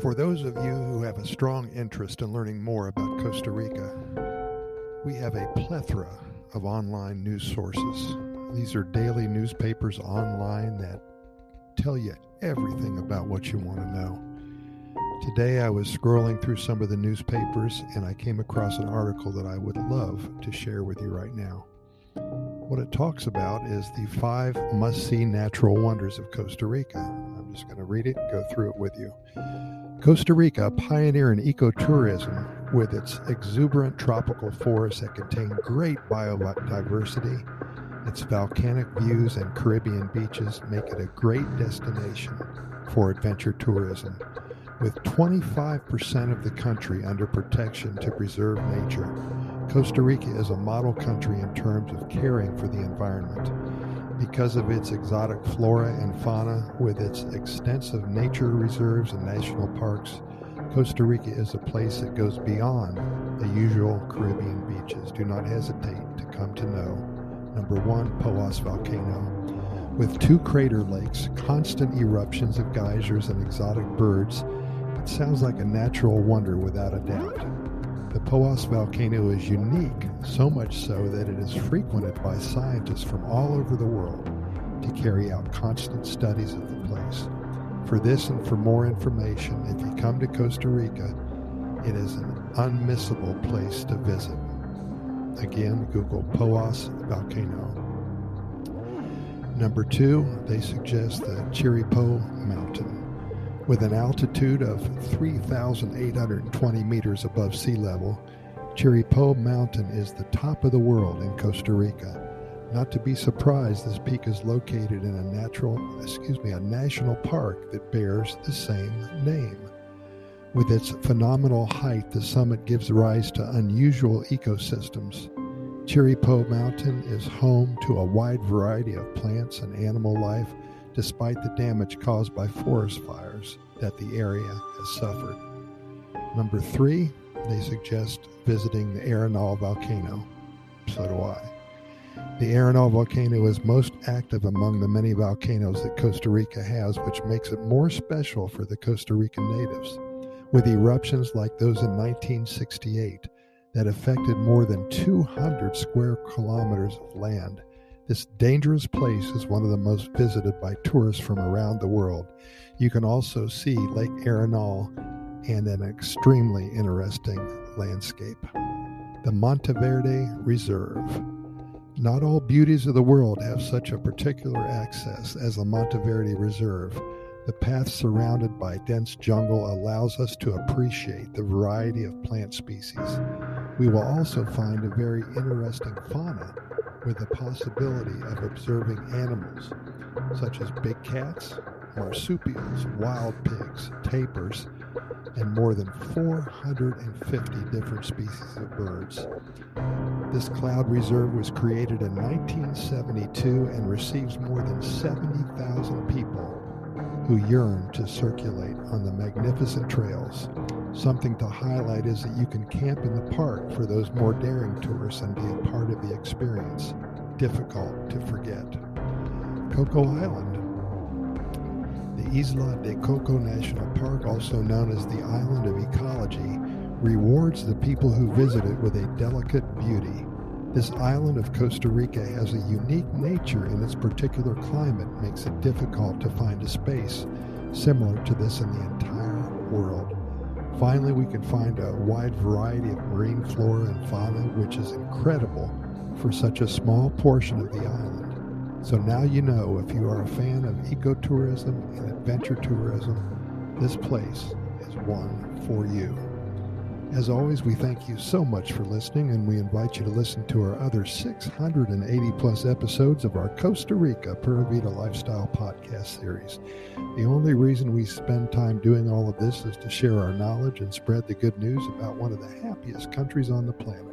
For those of you who have a strong interest in learning more about Costa Rica, we have a plethora of online news sources. These are daily newspapers online that tell you everything about what you want to know. Today I was scrolling through some of the newspapers and I came across an article that I would love to share with you right now. What it talks about is the five must see natural wonders of Costa Rica. I'm just going to read it and go through it with you. Costa Rica, a pioneer in ecotourism with its exuberant tropical forests that contain great biodiversity, its volcanic views and Caribbean beaches make it a great destination for adventure tourism. With 25% of the country under protection to preserve nature, Costa Rica is a model country in terms of caring for the environment because of its exotic flora and fauna, with its extensive nature reserves and national parks, Costa Rica is a place that goes beyond the usual Caribbean beaches. Do not hesitate to come to know. Number one, Poas Volcano. With two crater lakes, constant eruptions of geysers, and exotic birds, it sounds like a natural wonder without a doubt. The Poas volcano is unique, so much so that it is frequented by scientists from all over the world to carry out constant studies of the place. For this and for more information, if you come to Costa Rica, it is an unmissable place to visit. Again, Google Poas volcano. Number two, they suggest the Chirripo Mountain. With an altitude of 3,820 meters above sea level, Chirripo Mountain is the top of the world in Costa Rica. Not to be surprised, this peak is located in a natural, excuse me, a national park that bears the same name. With its phenomenal height, the summit gives rise to unusual ecosystems. Chirripo Mountain is home to a wide variety of plants and animal life despite the damage caused by forest fires that the area has suffered. Number three, they suggest visiting the Arenal volcano. So do I. The Arenal volcano is most active among the many volcanoes that Costa Rica has, which makes it more special for the Costa Rican natives. With eruptions like those in 1968 that affected more than 200 square kilometers of land, this dangerous place is one of the most visited by tourists from around the world. You can also see Lake Arenal and an extremely interesting landscape. The Monteverde Reserve. Not all beauties of the world have such a particular access as the Monteverde Reserve. The path surrounded by dense jungle allows us to appreciate the variety of plant species. We will also find a very interesting fauna with the possibility of observing animals such as big cats, marsupials, wild pigs, tapirs, and more than 450 different species of birds. This cloud reserve was created in 1972 and receives more than 70,000 people who yearn to circulate on the magnificent trails. Something to highlight is that you can camp in the park for those more daring tourists and be a part of the experience. Difficult to forget. Coco Island. The Isla de Coco National Park, also known as the Island of Ecology, rewards the people who visit it with a delicate beauty. This island of Costa Rica has a unique nature and its particular climate makes it difficult to find a space similar to this in the entire world. Finally, we can find a wide variety of marine flora and fauna, which is incredible for such a small portion of the island. So now you know if you are a fan of ecotourism and adventure tourism, this place is one for you. As always, we thank you so much for listening, and we invite you to listen to our other 680 plus episodes of our Costa Rica Pura Vida Lifestyle podcast series. The only reason we spend time doing all of this is to share our knowledge and spread the good news about one of the happiest countries on the planet.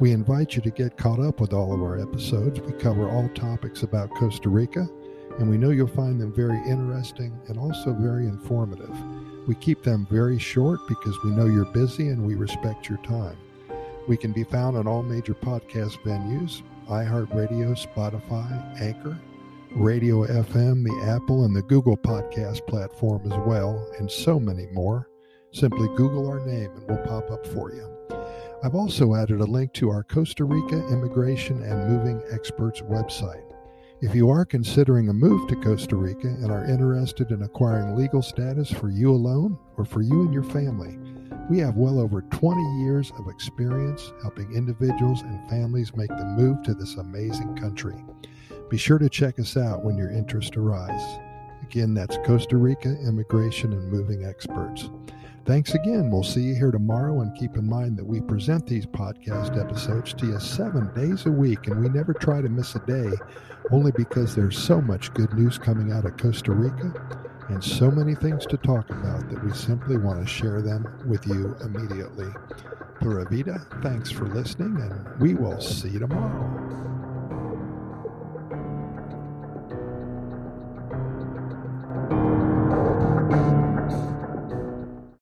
We invite you to get caught up with all of our episodes. We cover all topics about Costa Rica, and we know you'll find them very interesting and also very informative. We keep them very short because we know you're busy and we respect your time. We can be found on all major podcast venues iHeartRadio, Spotify, Anchor, Radio FM, the Apple, and the Google Podcast platform as well, and so many more. Simply Google our name and we'll pop up for you. I've also added a link to our Costa Rica Immigration and Moving Experts website. If you are considering a move to Costa Rica and are interested in acquiring legal status for you alone or for you and your family, we have well over 20 years of experience helping individuals and families make the move to this amazing country. Be sure to check us out when your interest arises. Again, that's Costa Rica Immigration and Moving Experts. Thanks again. We'll see you here tomorrow. And keep in mind that we present these podcast episodes to you seven days a week, and we never try to miss a day, only because there's so much good news coming out of Costa Rica and so many things to talk about that we simply want to share them with you immediately. Pura Vida, thanks for listening, and we will see you tomorrow.